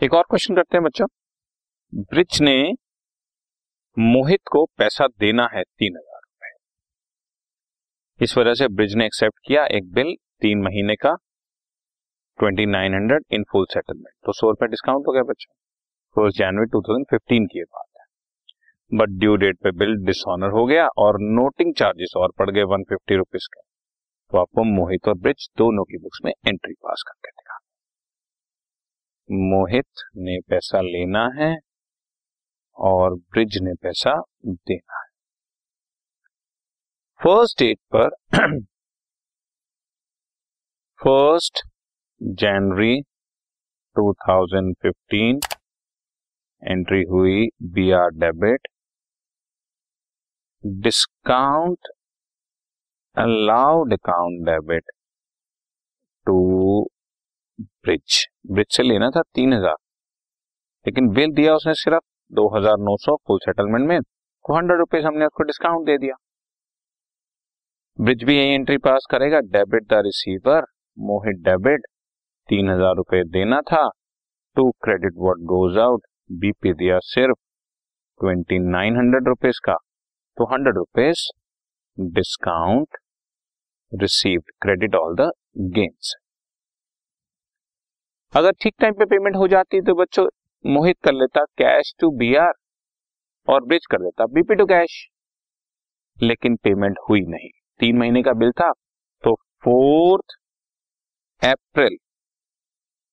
एक और क्वेश्चन करते हैं बच्चों। ब्रिज ने मोहित को पैसा देना है तीन हज़ार रुपए। इस वजह से ब्रिज ने एक्सेप्ट किया एक बिल तीन महीने का twenty nine hundred in full settlement तो सौ रुपए डिस्काउंट हो गया बच्चों। First January two thousand fifteen की बात है। बट ड्यू डेट पे बिल डिसऑनर हो गया और नोटिंग चार्जेस और पड़ गए वन फिफ्टी रुपीज़ के। तो आपको मोहित और ब्रिज दोनों की बुक्स में एंट्री पास करके मोहित ने पैसा लेना है और ब्रिज ने पैसा देना है। फ़र्स्ट डेट पर फ़र्स्ट जनवरी 2015 एंट्री हुई B R debit discount allowed account debit to Brij Brij से लेना था तीन हज़ार। लेकिन बिल दिया उसने सिर्फ़ दो हज़ार नौ सौ फुल सेटलमेंट में तो हंड्रेड रुपीज़ हमने उसको डिस्काउंट दे दिया। ब्रिज भी यही एंट्री पास करेगा debit the receiver Mohit debit तीन हज़ार रुपए देना था to credit what goes out BP दिया सिर्फ़ ट्वेंटी नाइन हंड्रेड रुपीज़ का तो hundred rupees discount received credit all the gains अगर ठीक टाइम पे पेमेंट हो जाती तो बच्चों, मोहित कर लेता कैश टू बी आर और ब्रिज कर देता बीपी टू कैश लेकिन पेमेंट हुई नहीं। तीन महीने का बिल था तो फोर्थ अप्रैल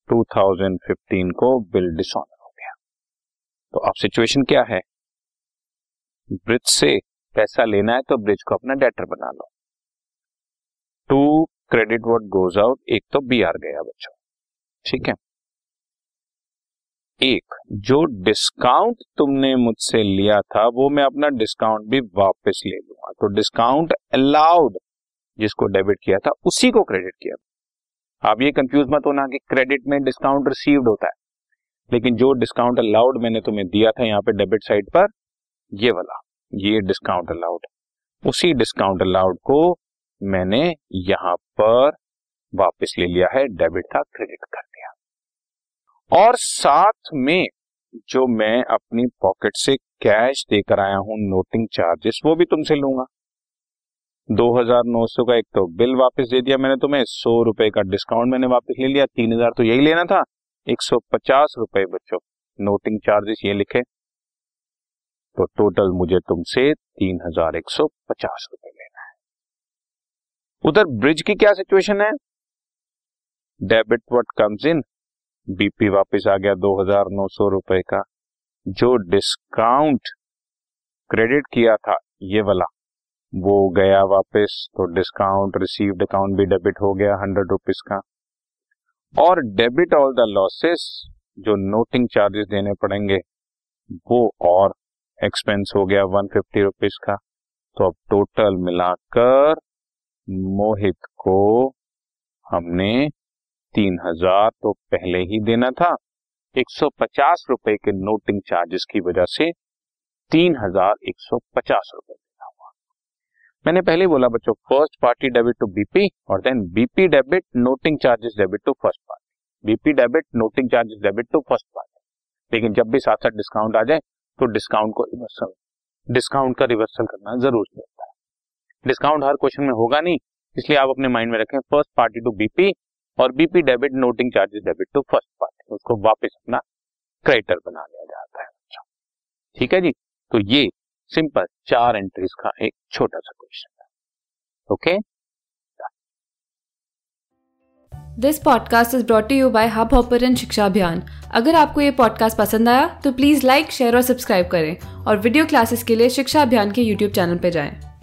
2015 को बिल डिसऑनर हो गया। तो अब सिचुएशन क्या है? ब्रिज से पैसा लेना है तो ब्रिज को अपना डेटर बना लो। To credit what goes out एक तो बी आर गया बच्चों। ठीक है? एक, जो डिस्काउंट तुमने मुझसे लिया था, वो मैं अपना डिस्काउंट भी वापस ले लूँगा। तो डिस्काउंट अलाउड जिसको डेबिट किया था, उसी को क्रेडिट किया आप ये कंफ्यूज मत होना कि क्रेडिट में डिस्काउंट रिसीव्ड होता है। लेकिन जो डिस्काउंट अलाउड मैंने तुम्हें दिया था यहाँ पे डेबिट साइड पर, ये वाला, ये डिस्काउंट अलाउड उसी डिस्काउंट अलाउड को मैंने यहाँ पर वापस ले लिया है डेबिट था क्रेडिट कर और साथ में जो मैं अपनी पॉकेट से कैश देकर आया हूँ नोटिंग चार्जेस वो भी तुमसे लूँगा। दो हज़ार नौ सौ का एक तो बिल वापस दे दिया मैंने तुम्हें, सौ रुपए का डिस्काउंट मैंने वापस ले लिया, तीन हज़ार तो यही लेना था, एक सौ पचास रुपए बच्चों नोटिंग चार्जेस ये लिखे। तो टोटल मुझे तुमसे तीन हज़ार एक सौ पचास रुपए लेना है। उधर ब्रिज की क्या सिचुएशन है? Debit what comes in BP वापस आ गया दो हज़ार नौ सौ रुपए का। जो डिस्काउंट क्रेडिट किया था, ये वाला, वो गया वापस तो डिस्काउंट रिसीव्ड अकाउंट भी डेबिट हो गया हंड्रेड रुपीज़ का। और डेबिट ऑल द लॉसेस जो नोटिंग चार्जेस देने पड़ेंगे, वो और एक्सपेंस हो गया वन फिफ्टी रुपीज़ का। तो अब टोटल मिलाकर मोहित को हमने तीन हज़ार तो पहले ही देना था। एक सौ पचास रुपए के नोटिंग चार्जेस की वजह से तीन हज़ार एक सौ पचास रुपए देना हुआ। मैंने पहले बोला, बच्चों first party debit to BP और then BP debit noting charges debit to first party BP debit noting charges debit to first party लेकिन जब भी साथ साथ डिस्काउंट आ जाए तो डिस्काउंट को रिवर्सल डिस्काउंट का रिवर्सल करना ज़रूरी होता है। डिस्काउंट हर क्वेश्चन में होगा नहीं, इसलिए आप अपने माइंड में रखें फ़र्स्ट पार्टी टू बीपी और BP debit noting charges debit to first party उसको वापस अपना क्रेडिटर बना लिया जाता है अच्छा। ठीक है जी? तो ये सिंपल चार एंट्रीज का एक छोटा सा क्वेश्चन है। Okay this podcast is brought you by Hubhopper Shiksha Abhiyan अगर आपको ये पॉडकास्ट पसंद आया तो प्लीज़ लाइक शेयर और सब्सक्राइब करें। और वीडियो क्लासेस के लिए शिक्षा अभियान के यूट्यूब चैनल पर जाएँ।